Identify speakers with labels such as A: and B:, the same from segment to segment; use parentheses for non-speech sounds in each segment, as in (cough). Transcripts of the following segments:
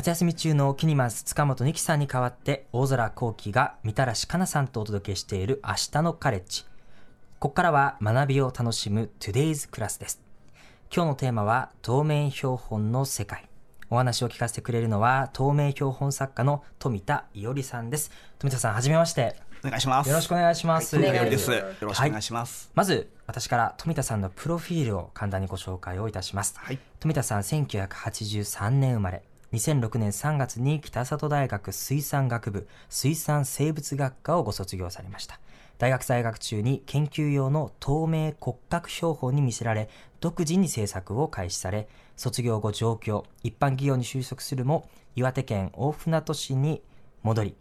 A: 夏休み中のキニマンス塚本二木さんに代わって大空幸輝がみたらしかなさんとお届けしている明日のカレッジ。ここからは学びを楽しむ Today's クラスです。今日のテーマは透明標本の世界。お話を聞かせてくれるのは透明標本作家の富田伊織さんです。富田さんはじめまして。
B: お願いします。
A: よろしくお願いします、
B: はい、
A: はい
B: です。よろしくお願いします、
A: まず私から富田さんのプロフィールを簡単にご紹介をいたします、
B: はい、
A: 富田さん1983年生まれ2006年3月に北里大学水産学部水産生物学科をご卒業されました。大学在学中に研究用の透明骨格標本に見せられ独自に制作を開始され卒業後上京一般企業に就職するも岩手県大船渡市に戻り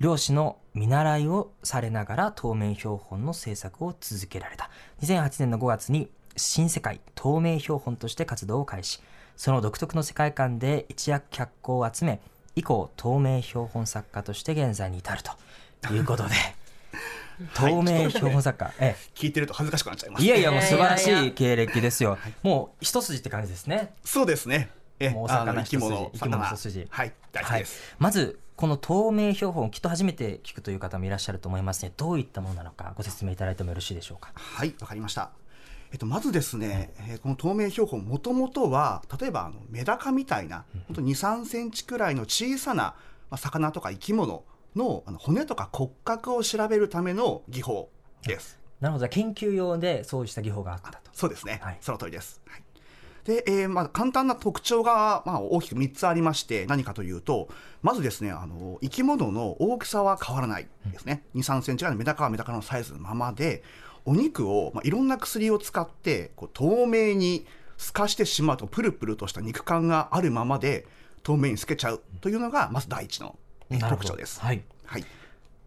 A: 漁師の見習いをされながら透明標本の制作を続けられた。2008年の5月に新世界透明標本として活動を開始。その独特の世界観で一躍脚光を集め以降透明標本作家として現在に至るということで。(laughs) 透明標本作家、(laughs) ええ、
B: 聞いてると恥ずかしくなっちゃいます。
A: いやいやもう素晴らしい経歴ですよ、もう一筋って感じですね。
B: そうですね。
A: えもうお魚
B: 生き物
A: 生き物一筋。
B: はい。大好きです、
A: はい、まずこの透明標本きっと初めて聞くという方もいらっしゃると思いますね。どういったものなのかご説明いただいてもよろしいでしょうか。
B: はい。わかりましたえっと、まずですね、えー、この透明標本もともとは例えばあのメダカみたいな本当2 3センチくらいの小さな、まあ、魚とか生き物のあの骨とか骨格を調べるための技法です。
A: なるほど。研究用でそうした技法があったと。
B: そうですね、はい、その通りです。はい。で、えーまあ、簡単な特徴が、まあ、大きく3つありまして何かというとまずですねあの生き物の大きさは変わらないですね、うん、2 3センチぐらいのメダカはメダカのサイズのままでお肉を、まあ、いろんな薬を使ってこう透明に透かしてしまうとプルプルとした肉感があるままで透明に透けちゃうというのがまず第一の特徴です。
A: はい、
B: はい。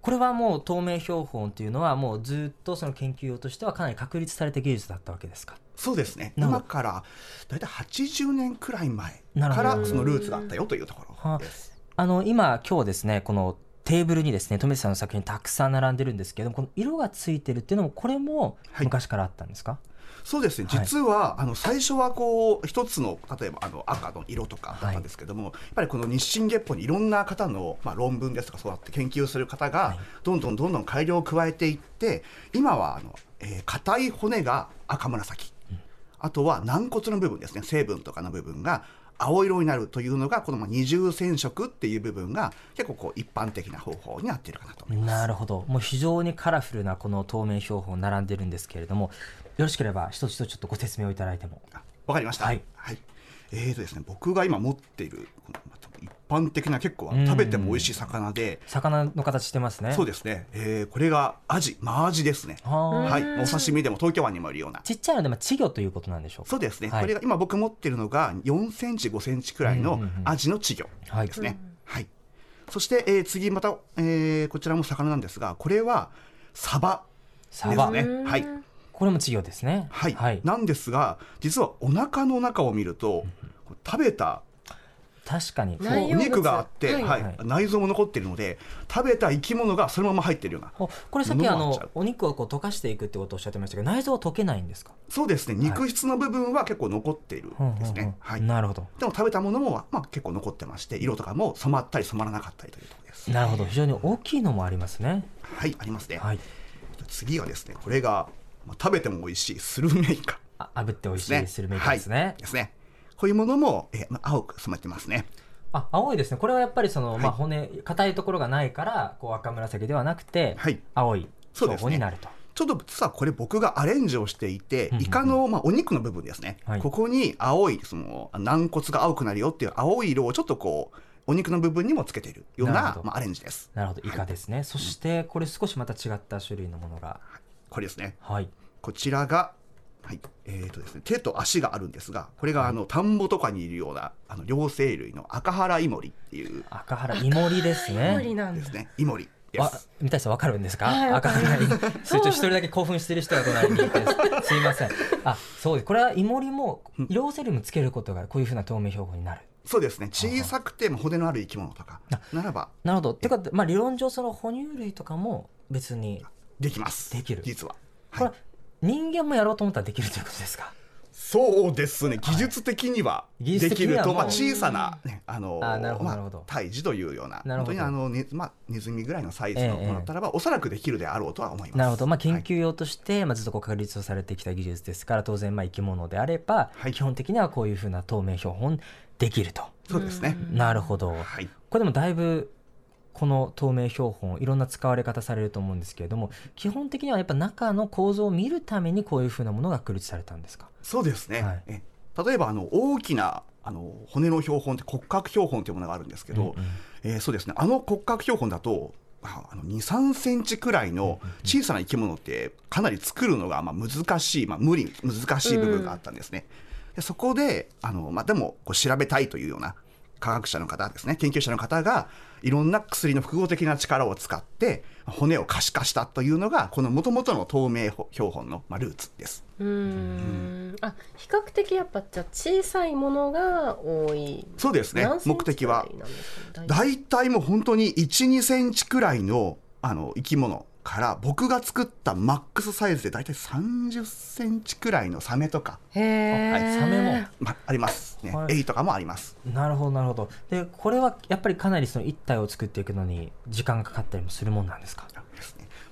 A: これはもう透明標本というのはもうずっとその研究用としてはかなり確立された技術だったわけですか？
B: そうですね。今から大体80年くらい前からそのルーツがあったよというところです。
A: あの今今日ですねこのテーブルにですね富田さんの作品たくさん並んでるんですけどもこの色がついてるっていうのもこれも昔からあったんですか、はい
B: そうですね。実は、はい、あの最初はこう一つの例えばあの赤の色とかだったんですけども、はい、やっぱりこの日進月歩にいろんな方の、まあ、論文ですとかそうやって研究する方がどんどんどんどん改良を加えていって今はあの、えー、硬い骨が赤紫、うん、あとは軟骨の部分ですね。成分とかの部分が青色になるというのがこの二重染色っていう部分が結構こう一般的な方法になっているかなと思います。
A: なるほど。もう非常にカラフルなこの透明標本並んでるんですけれどもよろしければ一つ一つちょっとご説明をいただいても。
B: わかりました。
A: はい、
B: はい、えーとですね僕が今持っているこの一般的な結構食べても美味しい魚で。
A: 魚の形してますね。
B: そうですね、えー、これがアジマアジですね。はい。お刺身でも東京湾にもいるような。
A: ちっちゃいのでも稚魚ということなんでしょう
B: そうですね、はい、これが今僕持ってるのが4センチ5センチくらいのアジの稚魚ですね、はい、はい、そして、えー、次また、えー、こちらも魚なんですがこれはサバですね。はい。
A: これも稚魚ですね。
B: はい、はい、なんですが実はお腹の中を見ると食べた
A: 確かに。
B: お肉があって、はい、はい、内臓も残っているので食べた生き物がそのまま入っているような。
A: これさっきあのお肉をこう溶かしていくってことをおっしゃってましたけど内臓は溶けないんですか？
B: そうですね。肉質の部分は結構残っているんですね、
A: はい、なるほど。
B: でも食べたものも、まあ、結構残ってまして色とかも染まったり染まらなかったりというところです。
A: なるほど。非常に大きいのもありますね。
B: はいありますね、
A: はい、
B: 次はですねこれが、まあ、食べても美味しいスルメイカ
A: あ炙って美味しいスルメイカですね、
B: はい、ですねこういうものも、えーまあ、青く染まってますね。
A: あ青いですね。これはやっぱりその、はい、まあ、骨硬いところがないからこう赤紫ではなくて、はい、青い標本になると。
B: ちょっと実はこれ僕がアレンジをしていて、イカの、まあ、お肉の部分ですね、はい、ここに青いその軟骨が青くなるよっていう青い色をちょっとこうお肉の部分にもつけているようなまあ、アレンジです。
A: なるほど。イカですね、はい、そしてこれ少しまた違った種類のものが、
B: これですね、
A: はい、
B: こちらがはい。えーとですね、手と足があるんですがこれがあの田んぼとかにいるようなあの両生類の赤原イモリっていう
A: 赤原イモリですね。
B: ですね。イモリ
A: わ三谷さんわかるんですか、はい、赤原 (laughs) それちょ一人だけ興奮してる人が隣にいてすいません。あそうです。これはイモリも両生類もつけることがこういうふうな透明標本になる。
B: そうですね。小さくても骨のある生き物とかならば。
A: なるほど。っていうか、まあ、理論上その哺乳類とかも別に
B: できます。
A: できる。
B: 実は、
A: はい、これ人間もやろうと思ったらできるということですか？
B: そうですね。技術的にはできると、まあ、小さな、ね、あの胎児というような本当にあの、ねまあ、ネズミぐらいのサイズのものだったらば、おそらくできるであろうとは思います。
A: なるほど、まあ、研
B: はい。
A: 究用として、まあ、ずっとこう確立をされてきた技術ですから当然まあ生き物であれば、
B: はい。
A: 基本的にはこういうふうな透明標本できると、
B: そうですね、
A: なるほど、
B: はい。
A: これでもだいぶこの透明標本いろんな使われ方されると思うんですけれども基本的にはやっぱ中の構造を見るためにこういうふうなものが確立されたんですか？
B: そうですね、
A: はい。
B: え例えばあの大きなあの骨の標本って骨格標本というものがあるんですけど、
A: うんうん。
B: えーそうですね。あの骨格標本だとああの2、3センチくらいの小さな生き物ってかなり作るのがまあ難しい、まあ、無理難しい部分があったんですね。でそこであの、まあ、でもこう調べたいというような科学者の方ですね研究者の方がいろんな薬の複合的な力を使って骨を可視化したというのがこの元々の透明標本の、まあ、ルーツです。
C: うーん。あ比較的やっぱじゃあ小さいものが多い。
B: そうですね。目的は。大体もう本当に12センチくらいのあの生き物から僕が作ったマックスサイズで大体30センチくらいのサメとか、
A: はいサメも
B: まありますね、
A: はい。
B: エイとかもあります。
A: なるほどなるほど。でこれはやっぱりかなりその一体を作っていくのに時間がかかったりもするもんなんですか？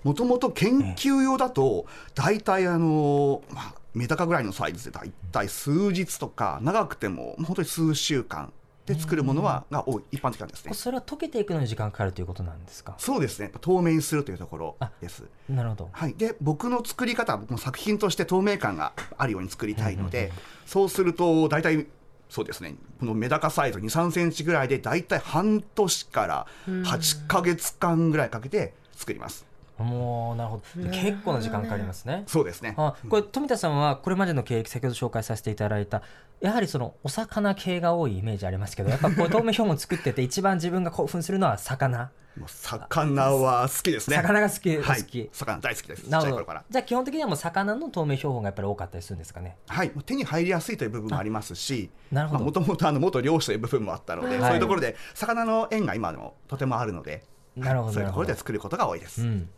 B: もともと研究用だと大体あの、まあ、メダカぐらいのサイズで大体数日とか長くても本当に数週間で作るものはが多い。一般的なんですね。
A: それは溶けていくのに時間かかるということなんですか？
B: そうですね。透明にするというところです。
A: なるほど。
B: はい、で僕の作り方僕の作品として透明感があるように作りたいので、そうすると大体そうですね。このメダカサイズ2 3センチぐらいで大体半年から8か月間ぐらいかけて作ります。
A: もうなるほど。結構な時間かかりますね。
B: そうですね。
A: あこれ富田さんはこれまでの経歴先ほど紹介させていただいたやはりそのお魚系が多いイメージありますけどやっぱこう透明標本作ってて (laughs) 一番自分が興奮するのは魚。
B: もう魚は好きですね。
A: 魚が好き、
B: はい。
A: 好き。
B: 魚大好きです。
A: なるほど。じゃあ基本的にはもう魚の透明標本がやっぱり多かったりするんですかね。
B: はい、もう手に入りやすいという部分もありますし、
A: なるほど。
B: もともと元漁師という部分もあったので、
A: はい。
B: そういうところで魚の縁が今でもとてもあるので、
A: なるほど
B: そういうところで作ることが多いです。
A: うん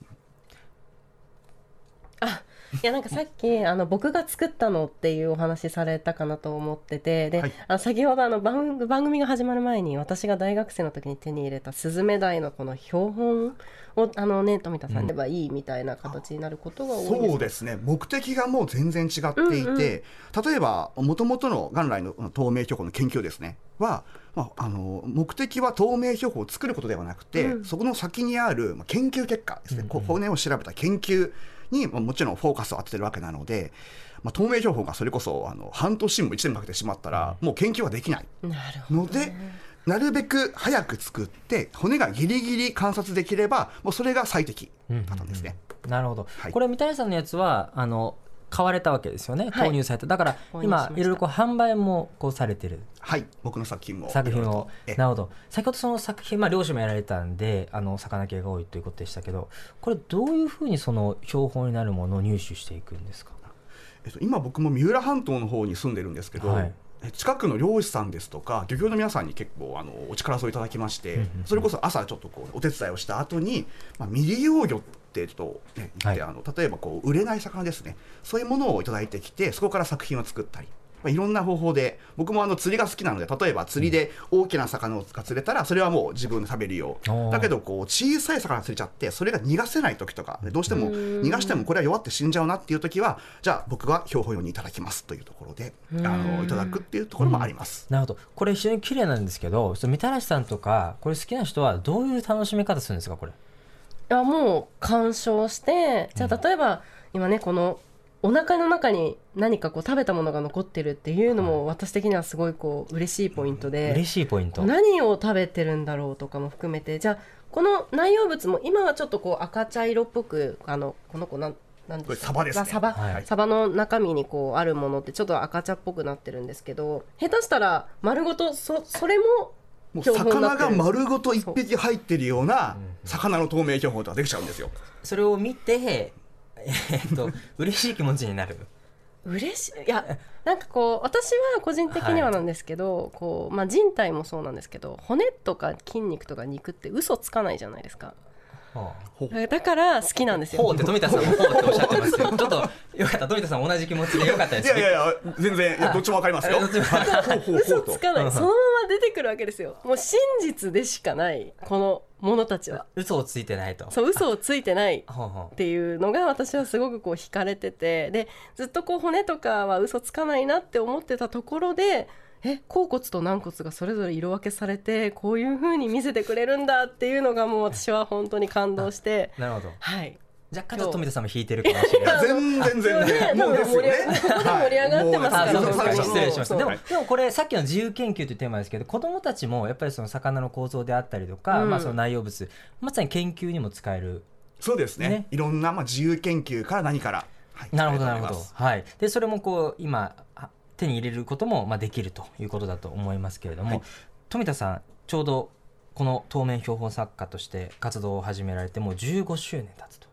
C: いやなんかさっきあの僕が作ったのっていうお話されたかなと思っててで、
B: はい。
C: あの先ほどあの番番組が始まる前に私が大学生の時に手に入れたスズメダイのこの標本をあのね富田さんでばいいみたいな形になることが多いです。
B: そうですね。目的がもう全然違っていて、例えばもともとの元来の透明標本の研究ですね。は、まあ、あの目的は透明標本を作ることではなくて、
C: うん。
B: そこの先にあるまあ研究結果ですね、こう骨を調べた研究にまあもちろんフォーカスを当ててるわけなので、まあ、透明標本がそれこそあの半年も1年もかけてしまったら、もう研究はできない。ので、なるべく早く作って骨がギリギリ観察できればもうそれが最適だったんですね。
A: なるほど、
B: はい。
A: これ三谷さんのやつはあの買われたわけですよね。
C: はい。
A: 購入された、だから今いろいろこう販売もこうされてる。
B: はい、僕の作品も。
A: 作品を。なるほど。先ほどその作品、まあ、漁師もやられたんであの魚系が多いということでしたけどこれどういうふうにその標本になるものを入手していくんですか？
B: えっと、今僕も三浦半島の方に住んでるんですけど、
A: はい。
B: え近くの漁師さんですとか漁協の皆さんに結構あのお力添えいただきまして、それこそ朝ちょっとこうお手伝いをした後に、まあ、未利用魚ってちょっと、ね言って、
A: はい。
B: あの例えばこう売れない魚ですね。そういうものをいただいてきてそこから作品を作ったり。まあ、いろんな方法で僕もあの釣りが好きなので例えば釣りで大きな魚が釣れたらそれはもう自分で食べるよ。
A: おー。
B: だけどこう小さい魚が釣れちゃってそれが逃がせない時とかでどうしても逃がしてもこれは弱って死んじゃうなっていう時はじゃあ僕は標本用にいただきますというところであのいただくっていうところもあります。
A: なるほど。これ非常に綺麗なんですけどみたらしさんとかこれ好きな人はどういう楽しみ方するんですかこれ？
C: いやもう鑑賞してじゃあ例えば、今ねこのお腹の中に何かこう食べたものが残ってるっていうのも私的にはすごいこう嬉しいポイントで、
A: 嬉しいポイント。
C: 何を食べてるんだろうとかも含めてじゃあこの内容物も今はちょっとこう赤茶色っぽくあのこの子なんなん
B: これ
C: す
B: サバですね。
C: あサバ、
A: はい。
C: サバの中身にこうあるものってちょっと赤茶っぽくなってるんですけど下手したら丸ごとそそれも
B: もう魚が丸ごと一匹入ってるような魚の透明標本とかできちゃうんですよ。
A: それを見てえーっと (laughs) 嬉しい気持ちになる
C: 嬉しいいやなんかこう私は個人的にはなんですけど、こうまあ、人体もそうなんですけど骨とか筋肉とか肉って嘘つかないじゃないですか。だから好きなんですよ。
A: うほうって富田さんもほうっておっしゃってますよ。(laughs) ちょっとよかった。富田さん同じ気持ちでよかったです
B: いやいやいや全然いやどっちもわかりますよ。
C: 嘘つかな
A: うん
C: いそのまま出てくるわけですよ。もう真実でしかないこの者たちは。
A: 嘘をついてないと。
C: そう嘘をついてないっていうのが私はすごくこう惹かれてて。でずっとこう骨とかは嘘つかないなって思ってたところでえ甲骨と軟骨がそれぞれ色分けされてこういう風に見せてくれるんだっていうのがもう私は本当に感動して。
A: うなるほど。
C: はい。
A: 若干ちょっと富田さんも引いてるかもしれない
B: 全然全然。もうですよね。
C: ここで盛り上がってますから
A: あそうですか。
C: 本当に
A: 失礼しました。でもでもこれさっきの自由研究というテーマですけど子どもたちもやっぱりその魚の構造であったりとか、
C: うん。
A: まあ、その内容物まさに研究にも使える。
B: そうですね。
A: ね。
B: いろんなまあ自由研究から何から。はい
A: なるほどなるほど。はい。でそれもこう今あ手に入れることもまあできるということだと思いますけれども、
B: はい
A: 富田さんちょうどこの透明標本作家として活動を始められてもう15周年経つと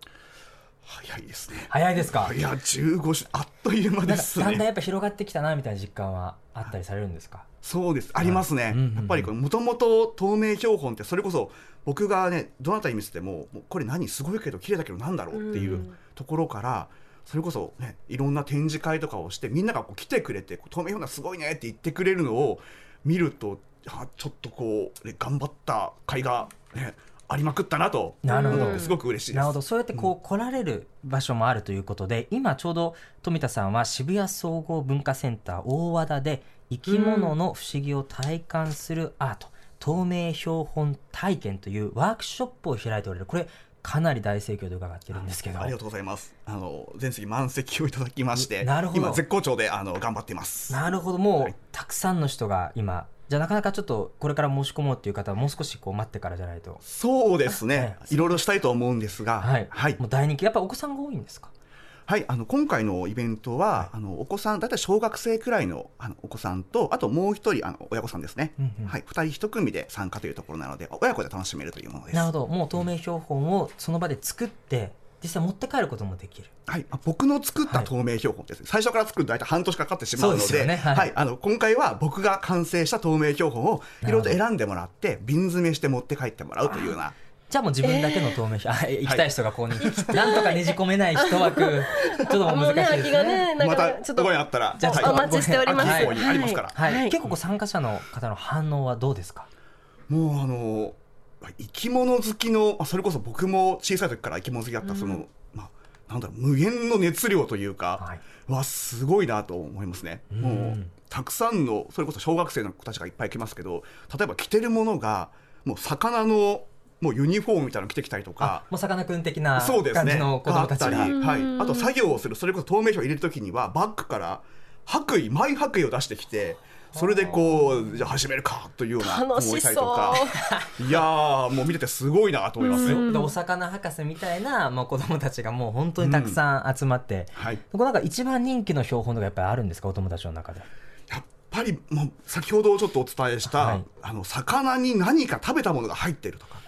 B: 早いですね。
A: 早いですか？
B: いや15週あっという間ですね。
A: だんだんやっぱ広がってきたなみたいな実感はあったりされるんですか？
B: そうですありますね
A: うんうんうん。
B: やっぱりもともと透明標本ってそれこそ僕がねどなたに見せてももうこれ何？すごいけど綺麗だけどなんだろうっていううんところから。それこそねいろんな展示会とかをしてみんながこう来てくれて透明標本すごいねって言ってくれるのを見るとあちょっとこう、ね、頑張った甲斐が、ね、ありまくったなと
A: なるほど。
B: すごく嬉しい。
A: なるほど。そうやってこう来られる場所もあるということで、今ちょうど富田さんは渋谷総合文化センター大和田で生き物の不思議を体感するアート、透明標本体験というワークショップを開いておられる。これかなり大盛況で伺ってるんですけど。
B: ありがとうございます。あの全席満席をいただきまして、
A: なるほど。
B: 今絶好調であの頑張っています。
A: なるほど。もう、
B: はい。
A: たくさんの人が今じゃあなかなかちょっとこれから申し込もうっていう方はもう少しこう待ってからじゃないと。
B: そうですね。
A: は。(laughs)
B: いろいろしたいと思うんですが、
A: はい、
B: はい。
A: もう大人気。やっぱお子さんが多いんですか？
B: はい、あの今回のイベントは、あのお子さん、大体小学生くらいのあのお子さんと、あともう一人あの親御さんですね、
A: うんうん。
B: はい、二人一組で参加というところなので、親子で楽しめるというものです。
A: なるほど。もう透明標本をその場で作って実際持って帰ることもできる。
B: はい、あ僕の作った
A: はい。
B: 透明標本ですね、最初から作ると大体半年かかってしまうので、
A: ね。はい。
B: はい、あの今回は僕が完成した透明標本をいろいろと選んでもらって、瓶詰めして持って帰ってもらうというような。
A: じゃあもう自分だけの透明標、あ (laughs) 行きたい人がここに、(laughs) なんとかねじ込めない人枠。(laughs) ちょっと難しいです
C: ね
A: ね。
C: なん
B: また
C: かちょっと。
B: ご縁あったら、
A: じゃあ
C: お待ちしております。
B: 秋の方にありますから
A: はい、結構こう参加者の方の反応はどうですか？
B: もうあの生き物好きのあそれこそ僕も小さい時から生き物好きだったその、まあなんだろう無限の熱量というか、
A: はい。
B: はすごいなと思いますね。
A: うん。
B: もうたくさんのそれこそ小学生の子たちがいっぱい来ますけど例えば着てるものがもう魚のもうユニフォームみたいなの着てきたりと
A: あ
B: か。
A: もうさかなクン的な
B: そうですね。
A: 感じの子供たちが
B: あったり、はい
C: うん。
B: あと作業をする、それこそ透明書を入れるときには、バッグから白衣、マイ白衣を出してきて。それでこう、じゃあ始めるかというような思いたりとか
C: そ。
B: いやー、もう見ててすごいなと思いますね。
C: うん
A: でお魚博士みたいな、まあ、子供たちがもう本当にたくさん集まって、
B: はい。
A: これなんか一番人気の標本とかやっぱりあるんですか？お友達の中で
B: やっぱり、もう先ほどちょっとお伝えした、
A: はい
B: あの魚に何か食べたものが入ってるとか。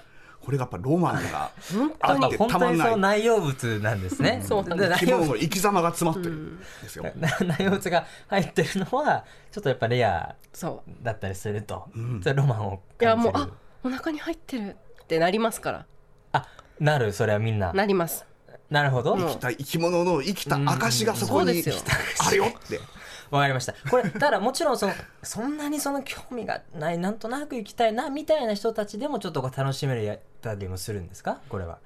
B: これがやっぱロマンが (laughs)
C: 本
B: あ
C: 当に
B: って
A: 本当にその
B: たまんない。
A: 内容物なんですね。
C: そうなん
A: で
B: 生き
A: 物
B: 物の生き様が詰まってるんですよ。
A: な (laughs) 内容物が入ってるのはちょっとやっぱレア
C: そう
A: だったりすると、
B: うん。
A: それロマンを
C: いや
A: 感じる。
C: もうあお腹に入ってるってなりますから。
A: あなるそれはみんな。
C: なります。
A: なるほど。
C: も
B: 生きた生き物の生きた証がそこに
C: うん。そうですよ。
B: あるよって。
A: わかりました。これだからもちろんそのそんなにその興味がないなんとなく行きたいなみたいな人たちでもちょっと楽しめるやったりもするんですか？これは。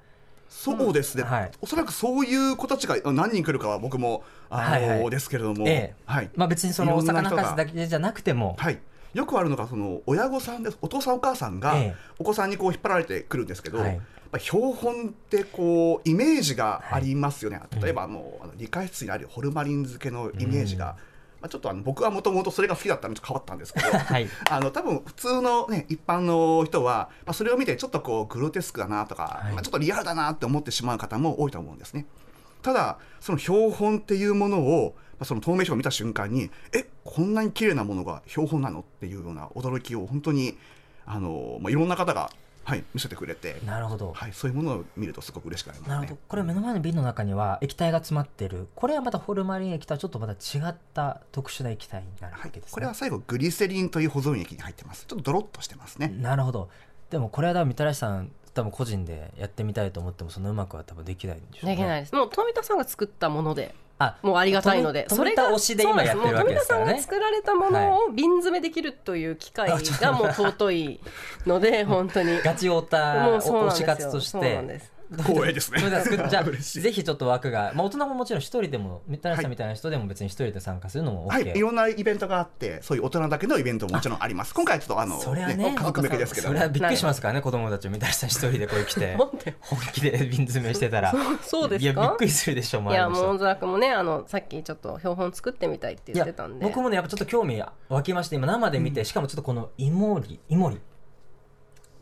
B: そうですね、
A: うん。はい。
B: おそらくそういう子たちが何人来るかは僕もあの、
A: はいはい。
B: ですけれども、
A: ええ。
B: はい。
A: まあ別にその魚博士だけじゃなくても、
B: はい、よくあるのがその親御さんです。お父さんお母さんが
A: ええ。
B: お子さんにこう引っ張られてくるんですけど、
A: はい。
B: やっぱ標本ってこうイメージがありますよね、
A: い
B: 例えばもう理科室にあるホルマリン漬けのイメージが、まあ、ちょっとあの僕はもともとそれが好きだったのでちょっと変わったんですけど (laughs)
A: はい。
B: あの多分普通の、ね、一般の人は、まあ、それを見てちょっとこうグロテスクだなとか、
A: はい。
B: まあ、ちょっとリアルだなって思ってしまう方も多いと思うんですね。ただその標本っていうものをまあその透明書を見た瞬間にえこんなに綺麗なものが標本なの？っていうような驚きを本当にあの、まあ、いろんな方が、はい、見せてくれて、
A: なるほど、
B: はい、そういうものを見るとすごく嬉しくなりますね。
A: なるほど。これ目の前の瓶の中には液体が詰まってる。これはまたホルマリン液とはちょっとまた違った特殊な液体になるわ
B: はい
A: けですね、
B: これは最後グリセリンという保存液に入ってます。ちょっとドロッとしてますね。
A: なるほど。でもこれはだからみたらしさん多分個人でやってみたいと思ってもそんなうまくは多分できないんでしょうね。
C: できないです。もう富田さんが作ったもので。
A: あ
C: もうありがたいので。
A: 富
C: それが
A: 推しで今やってるわけですからね。
C: そうなんですもう富田さんが作られたものを瓶詰めできるという機会がもう尊いので本当に。
A: ガチオタ
C: もうそうなんですよ。
A: 推し活として
B: 光栄ですね。
A: じゃあ (laughs)
B: 嬉しい。
A: ぜひちょっと枠が、まあ、大人ももちろん一人でも三谷さんみたいな人でも別に一人で参加するのも OK、
B: はい、いろんなイベントがあって、そういう大人だけのイベントももちろんあります。今回はちょっとあの、
A: それはね
B: 家族向けですけど。も
A: それはびっくりしますからね子供たちを三谷さん一人でこう来て本気で瓶詰めしてたら
C: そうですか？
A: いやびっくりするでしょ
C: いやもう大空君もねあのさっきちょっと標本作ってみたいって言ってたんで。
A: 僕もねやっぱちょっと興味湧きまして今生で見て、しかもちょっとこのイモリイモリ。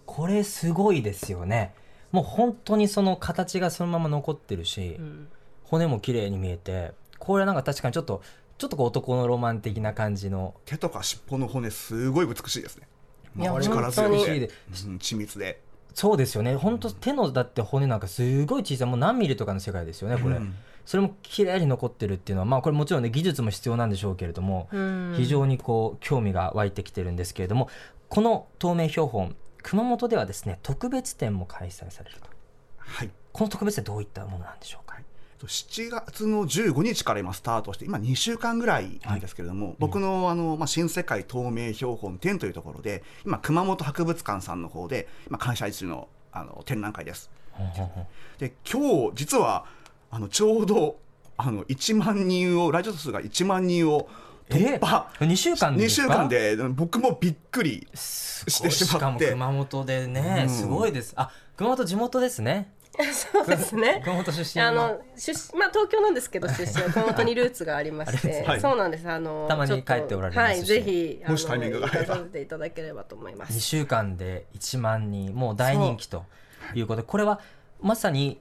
A: これすごいですよねもう本当にその形がそのまま残ってるし、
C: うん。
A: 骨も綺麗に見えてこれはなんか確かにちょっとちょっとこう男のロマン的な感じの。
B: 手とか尻尾の骨すごい美しいですね。力強
C: 本当に
B: くて、うん緻密で。
A: そうですよね。本当手のだって骨なんかすごい小さいもう何ミリとかの世界ですよねこれ、
B: うん。
A: それも綺麗に残ってるっていうのはまあこれもちろんね技術も必要なんでしょうけれども、
C: うん。
A: 非常にこう興味が湧いてきてるんですけれどもこの透明標本熊本ではですね特別展も開催されると。
B: はい。
A: この特別展どういったものなんでしょうか
B: ？7月の15日から今スタートして今2週間ぐらいなんですけれども、僕のあの、まあ、新世界透明標本展というところで今熊本博物館さんの方で今開催中のあの展覧会です。で今日実はあのちょうどあの1万人を来場者数が1万人を突破、
A: え？2週間で
B: 2週間で僕もびっくり
A: す
B: してしまって。
A: かも熊本でね、
B: うん。
A: すごいです。あ熊本地元ですね。(laughs)
C: そうですね。
A: 熊本出身
C: あの出身まあ東京なんですけど (laughs) 出身は熊本にルーツがありまして、
B: はい。
C: そうなんです。あの
A: たまに
C: ちょっと
A: 帰っておられますし。
C: はいぜひあの
B: もしタイミングが
C: ていただければと思いま
A: 2
C: す
A: 週間で1万人もう大人気ということでこれはまさに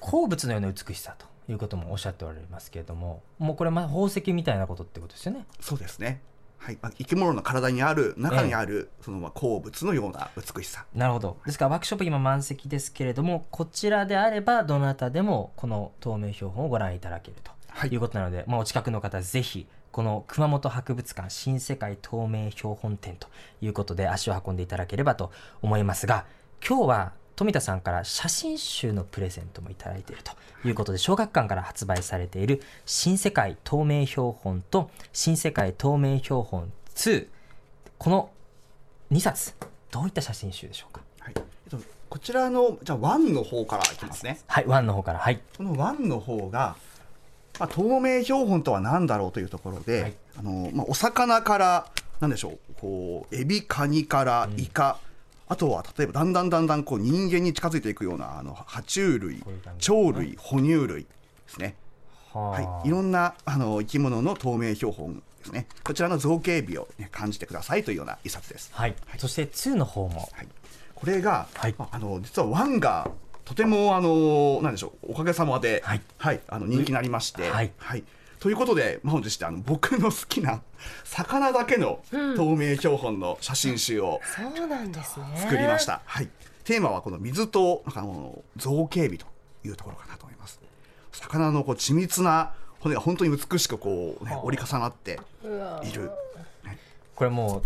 A: 鉱物のような美しさということもおっしゃっておられますけれどももうこれまあ宝石みたいなことってことですよね？
B: そうですね、はい。まあ、生き物の体にある中にある、そのまあ鉱物のような美しさ。
A: なるほど。ですからワークショップ今満席ですけれどもこちらであればどなたでもこの透明標本をご覧いただけると
B: はい。
A: いうことなので、まあ、お近くの方ぜひこの熊本博物館新世界透明標本展ということで足を運んでいただければと思いますが今日は富田さんから写真集のプレゼントもいただいているということで小学館から発売されている新世界透明標本と新世界透明標本2この2冊どういった写真集でしょうか？
B: はいえっと、こちらのじゃあワンの方からいきますね。
A: はい1の方から。はい。
B: このワンの方が、まあ、透明標本とは何だろうというところで、
A: はい。
B: あのまあ、お魚からなんでしょうこうエビカニからイカ、あとは例えばだんだんだんだんこう人間に近づいていくようなあの爬虫類鳥類哺乳類ですね、
A: は
B: はい、いろんなあの生き物の透明標本ですね。こちらの造形美を、ね、感じてくださいというような一冊です。
A: はい、そして2の方も。
B: はい、これが、
A: はい。
B: まああの実はワンがとてもあのなんでしょうおかげさまで、
A: はい。
B: あの人気になりまして、
A: はい
B: ということで、まあ、本日してあの僕の好きな魚だけの透明標本の写真集を
C: そうなんですね。
B: 作りました、はい、テーマはこの水となんかあの造形美というところかなと思います。魚のこう緻密な骨が本当に美しくこう、ね、折り重なって
C: うわ
B: いる。
A: これもう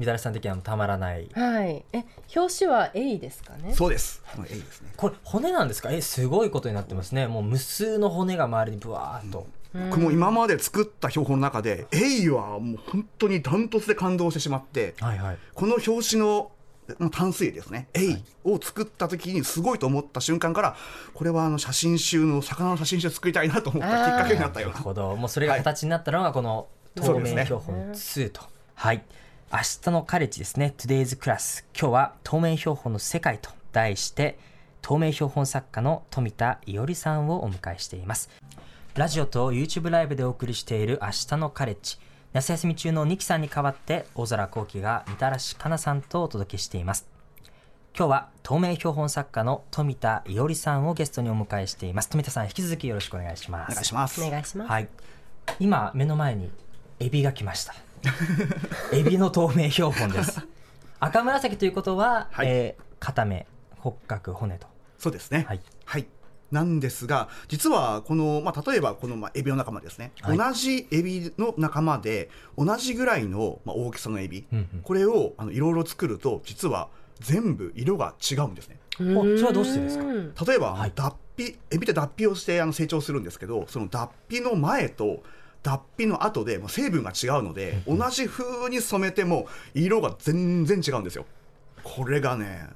A: みだらしさん的にはたまらない。
C: はい。え表紙はエイですかね？
B: そうです。この絵ですね。
A: これ骨なんですか？えすごいことになってますね。もう無数の骨が周りにブワーっと、
B: 僕も今まで作った標本の中でエイはもう本当にダントツで感動してしまって
A: はいはい。
B: この表紙のまあ淡水ですね。エイを作った時にすごいと思った瞬間からこれはあの写真集の魚の写真集を作りたいなと思ったきっかけになったような。
A: なるほど。もうそれが形になったのがこの透明標本。2と、はい。明日のカレッジですね。Today's Class 今日は透明標本の世界と題して透明標本作家の富田伊織さんをお迎えしていますラジオと YouTube ライブでお送りしている明日のカレッジ。夏休み中のニキさんに代わって大空幸輝がみたらしかなさんとお届けしています。今日は透明標本作家の富田伊織さんをゲストにお迎えしています。富田さん引き続きよろしくお願いします。
B: お願いします。
C: お願いします、
A: はい、今目の前にエビが来ました。(laughs) エビの透明標本です。(laughs) 赤紫ということは、
B: はい。
A: えー片目骨格骨と。
B: そうですね。
A: はい。
B: はいなんですが実はこの、まあ、例えばこの、まあ、エビの仲間ですね、
A: はい。
B: 同じエビの仲間で同じぐらいの、まあ、大きさのエビ、
A: うんうん。
B: これをあのいろいろ作ると実は全部色が違うんですね。
A: それはどうしてですか？
C: うん。
B: 例えば、
A: はい。
B: 脱皮エビって脱皮をしてあの成長するんですけどその脱皮の前と脱皮の後でもう成分が違うので、同じ風に染めても色が全然違うんですよ。これがね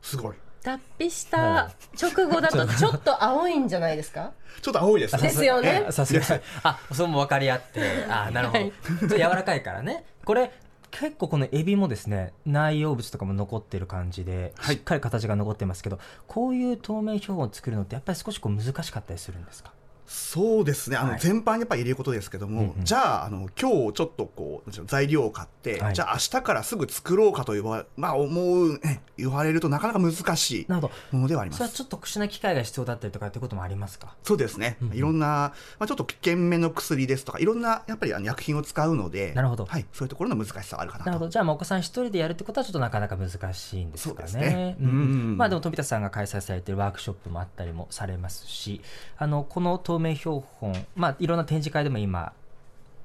B: すごい
C: 脱皮した直後だとちょっと。青いんじゃないですか？(laughs)
B: ちょっと青いです
C: ですよね。
A: えさすがあそうも分かり合って。あ (laughs) なるほど、
C: はい。
A: 柔らかいからね。これ結構このエビもですね内容物とかも残ってる感じでしっかり形が残ってますけど、こういう透明標本を作るのってやっぱり少しこう難しかったりするんですか？
B: そうですね。あの、
A: はい。
B: 全般にやっぱり入れることですけども、
A: うんうん。
B: じゃああの今日ちょっとこう材料を買って、
A: はい。
B: じゃあ明日からすぐ作ろうかと言わ,、まあ、思う、ね、言われるとなかなか難しいものではあります。
A: それはちょっと特殊な機械が必要だったりとかってこともありますか？
B: そうですね、
A: うんうん。
B: いろんな、まあ、ちょっと危険めの薬ですとかいろんなやっぱりあの薬品を使うので
A: なるほど。
B: はい、そういうところの難しさはあるかなと。
A: なるほどじゃあまあお子さん一人でやるってことはちょっとなかなか難しいんですかね。
B: そう
A: ん
B: うん。
A: まあでも富田さんが開催されているワークショップもあったりもされますしあのこの透明標本、まあ、いろんな展示会でも今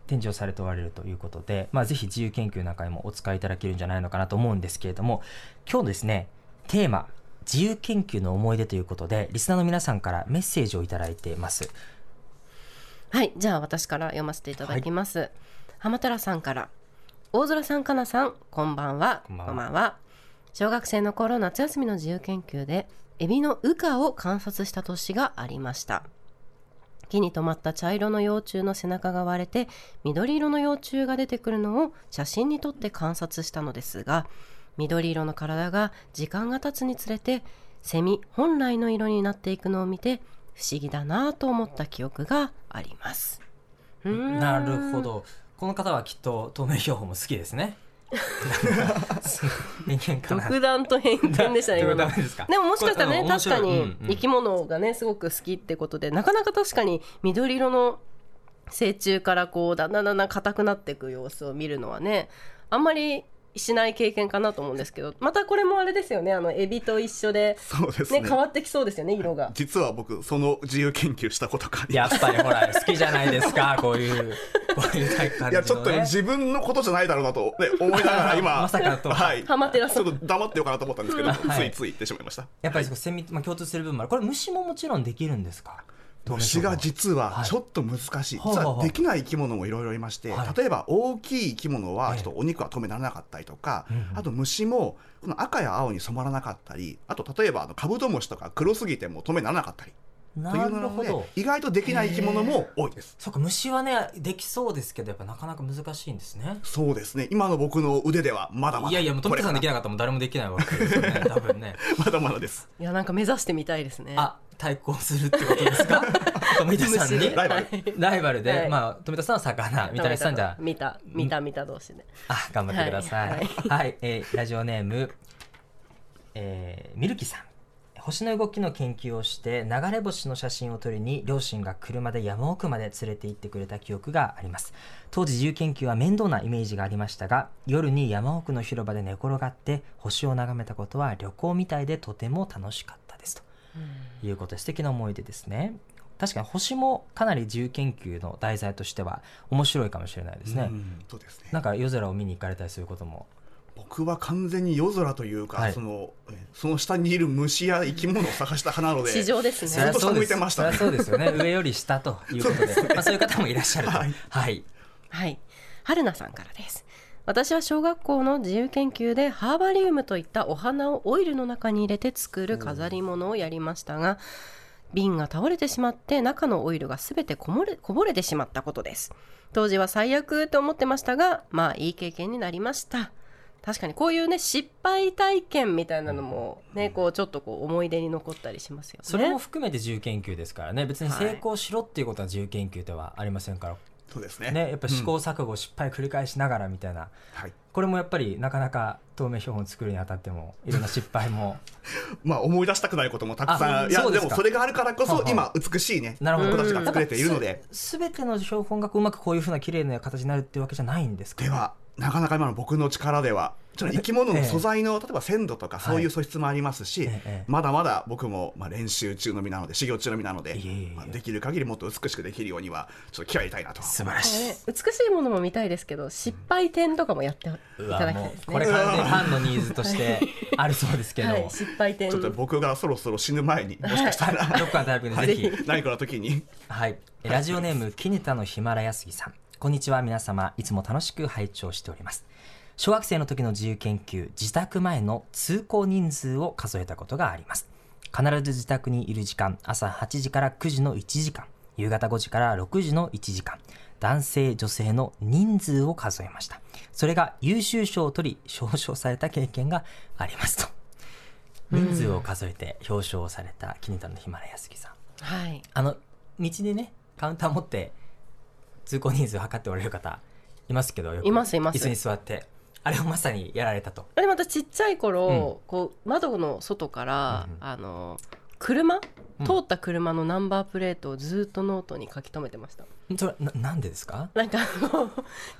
A: 展示をされておられるということで、まあ、ぜひ自由研究なんかにもお使いいただけるんじゃないのかなと思うんですけれども今日ですねテーマ自由研究の思い出ということでリスナーの皆さんからメッセージをいただいています。
C: はい、じゃあ私から読ませていただきます。浜寺さんから、大空さん、かなさん、こんばんは。
A: こんばんは
C: 小学生の頃、夏休みの自由研究で、エビの羽化を観察した年がありました。木に止まった茶色の幼虫の背中が割れて緑色の幼虫が出てくるのを写真に撮って観察したのですが緑色の体が時間が経つにつれてセミ本来の色になっていくのを見て不思議だなと思った記憶があります。
A: なるほどこの方はきっと透明標本も好きですね。
C: 独断と偏見でしたね
A: ですか？
C: でももしかしたらね確かに生き物がねすごく好きってことでなかなか確かに緑色の成虫からこうだんだんだんだん硬くなっていく様子を見るのはねあんまりしない経験かなと思うんですけどまたこれもあれですよね。あのエビと一緒で、
B: そうですね。
C: ね変わってきそうですよね色が。
B: 実は僕その自由研究したことがあり
A: や
B: ます。
A: っぱりほら好きじゃないですか (laughs) こういうこういうね、
B: いやちょっと自分のことじゃないだろうなと、ね、思いながら今 (laughs)
A: まさかと。
B: はい、
C: 浜寺さん
B: ちょっと黙ってようかなと思ったんですけど、
A: はい。
B: ついつい言ってしまいました。
A: やっぱりそこセミ、まあ、共通する部分もある。これ虫ももちろんできるんですか？
B: 虫が実は
A: はい。
B: ちょっと難しい、実はできない生き物もいろいろいまして、
A: はい。
B: 例えば大きい生き物は
A: ええ
B: ちょっとお肉は止められなかったりとか、あと虫もこの赤や青に染まらなかったりあと例えばあのカブトムシとか黒すぎても止めならなかったり。
A: な
B: というので
A: るほど。
B: 意外とできない生き物も多いです。
A: そうか虫はねできそうですけどやっぱなかなか難しいんですね。
B: そうですね。今の僕の腕ではまだまだ
A: いやいやもう富田さんできなかったらもう誰もできないわけですよね。多分ね。(laughs)
B: まだまだです。
C: いやなんか目指してみたいですね。
A: あ対抗するってことですか？(laughs) 富田さんに？
B: ライバル。
C: はい。
A: ライバルで、
C: はい。
A: まあ富田さんは魚三谷さんじゃ
C: 見た見た見た同士で。
A: あ頑張ってください。は
C: はい。い、
A: えーラジオネーム、えーミルキさん。星の動きの研究をして流れ星の写真を撮りに両親が車で山奥まで連れて行ってくれた記憶があります。当時自由研究は面倒なイメージがありましたが夜に山奥の広場で寝転がって星を眺めたことは旅行みたいでとても楽しかったいうことで素敵な思い出ですね。確かに星もかなり自由研究の題材としては面白いかもしれないですね、
B: うんそうですね。
A: なんか夜空を見に行かれたりすることも。
B: 僕は完全に夜空というか、
A: はい。
B: そのえその下にいる虫や生き物を探した派なので
C: 市場ですね。
A: そりゃ。そうです
B: ずっと下向いてましたね。
A: そりゃそうですよね。(laughs) 上より下ということで。まあ、そういう方もいらっしゃると。
B: はい。
A: はい、
C: はい、春菜さんからです。私は小学校の自由研究でハーバリウムといったお花をオイルの中に入れて作る飾り物をやりましたが瓶が倒れてしまって中のオイルがすべてこぼれこぼれてしまったことです。当時は最悪と思ってましたがまあいい経験になりました。確かにこういうね失敗体験みたいなのもねこうちょっとこう思い出に残ったりしますよね。
A: それも含めて自由研究ですからね。別に
C: はい
A: 成功しろっていうことは自由研究ではありませんから、
B: そうですね。
A: ね、やっぱ試行
B: うん
A: 錯誤、失敗繰り返しながらみたいな。
B: はい。
A: これもやっぱりなかなか透明標本作るにあたってもいろんな失敗も。(laughs)
B: まあ思い出したくないこともたくさ
A: あ
B: んいや
A: で
B: もそれがあるからこそ今美しいね
A: なるほど。
B: 僕たちが作れているので。
A: すべての標本がうまくこういうふうな綺麗な形になるっていうわけじゃないんですか？
B: ではなかなか今の僕の力ではちょっと生き物の素材の、例えば鮮度とかそういう素質もありますし、
A: ええ
B: まだまだ僕もまあ練習中の身なので修行中の身なので
A: いえいえいえ。
B: まあできる限りもっと美しくできるようにはちょっと気合いたいなと。
A: 素晴らしい
C: ね美しいものも見たいですけど失敗点とかもやっていうただきたいですね。
A: これ完全にファンのニーズとしてあるそうですけど、
C: はい、失敗点。
B: ちょっと僕がそろそろ死ぬ前にもしかしたら、
A: どっかのタイプでぜひ、
B: 何かの時に。
A: はい、ラジオネームキネタのヒマラヤ杉さんこんにちは皆様。いつも楽しく拝聴しております。小学生の時の自由研究自宅前の通行人数を数えたことがあります。必ず自宅にいる時間朝8時から9時の1時間夕方5時から6時の1時間男性女性の人数を数えました。それが優秀賞を取り表彰された経験があります。と。人数を数えて表彰されたキネタのヒマラヤ杉さん。
C: はい。
A: あの道でねカウンター持って通行人数測っておられる方いますけどよく。
C: いますいます。
A: 椅子に座って。あれをまさにやられたと。
C: あれまたちっちゃい頃、
A: うん。
C: こう窓の外から、
A: うんうん
C: あの車？
A: うん。
C: 通った車のナンバープレートをずっとノートに書き留めてました、
A: それななんでですか？
C: なんかあの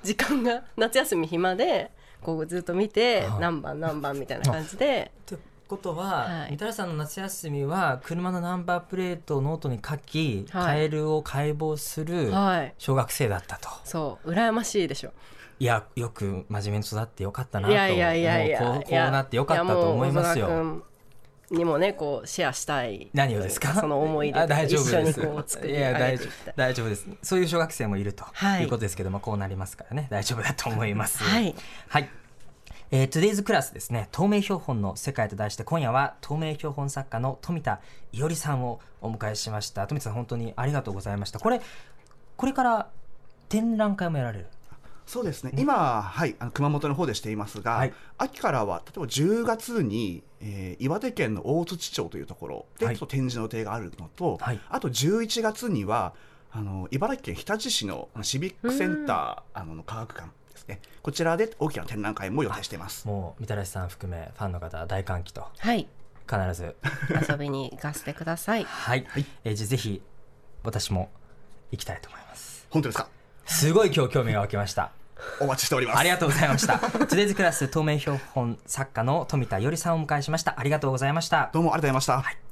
C: 時間が夏休み暇でこうずっと見て
A: はい。
C: 何番何番みたいな感じで
A: ことは、
C: はい。
A: みたらしさんの夏休みは車のナンバープレートをノートに書き、
C: はい。
A: カエルを解剖する
C: はい。
A: 小学生だったと、
C: そう。羨ましいでしょ。
A: い、やよく真面目に育ってよかったなと。
C: いやいやいやいや。
A: こうこうなってよかったと思いますよ。
C: にもねこうシェアしたい。
A: 何をですか？
C: その思い出
A: あ大丈夫
C: 一緒に
A: です
C: こう作り
A: いや大丈夫。大丈夫です。そういう小学生もいると
C: はい。
A: いうことですけども、こうなりますからね。大丈夫だと思います。
C: はい。
A: はい。えー、Today's クラスですね、透明標本の世界と題して、今夜は透明標本作家の富田伊織さんをお迎えしました。富田さん、本当にありがとうございました。これ、これから展覧会もやられる？
B: そうですね。今、はい、あの熊本の方でしていますが、
A: はい。
B: 秋からは例えば10月に、えー岩手県の大槌町というところで、
A: はい。
B: 展示の予定があるのと、
A: はい。
B: あと11月にはあの茨城県日立市のシビックセンターあの科学館ですねこちらで大きな展覧会も予定しています。
A: もう、みたらしさん含め、ファンの方、大歓喜と、
C: はい
A: 必ず。
C: 遊びに行かせてください
A: はい。えーじゃあぜひ、私も行きたいと思います。
B: 本当ですか？
A: すごい今日興味が湧きました。
B: お待ちしております。
A: ありがとうございました。Today's クラス透明標本作家の富田伊織さんをお迎えしました。ありがとうございました。
B: どうもありがとうございました。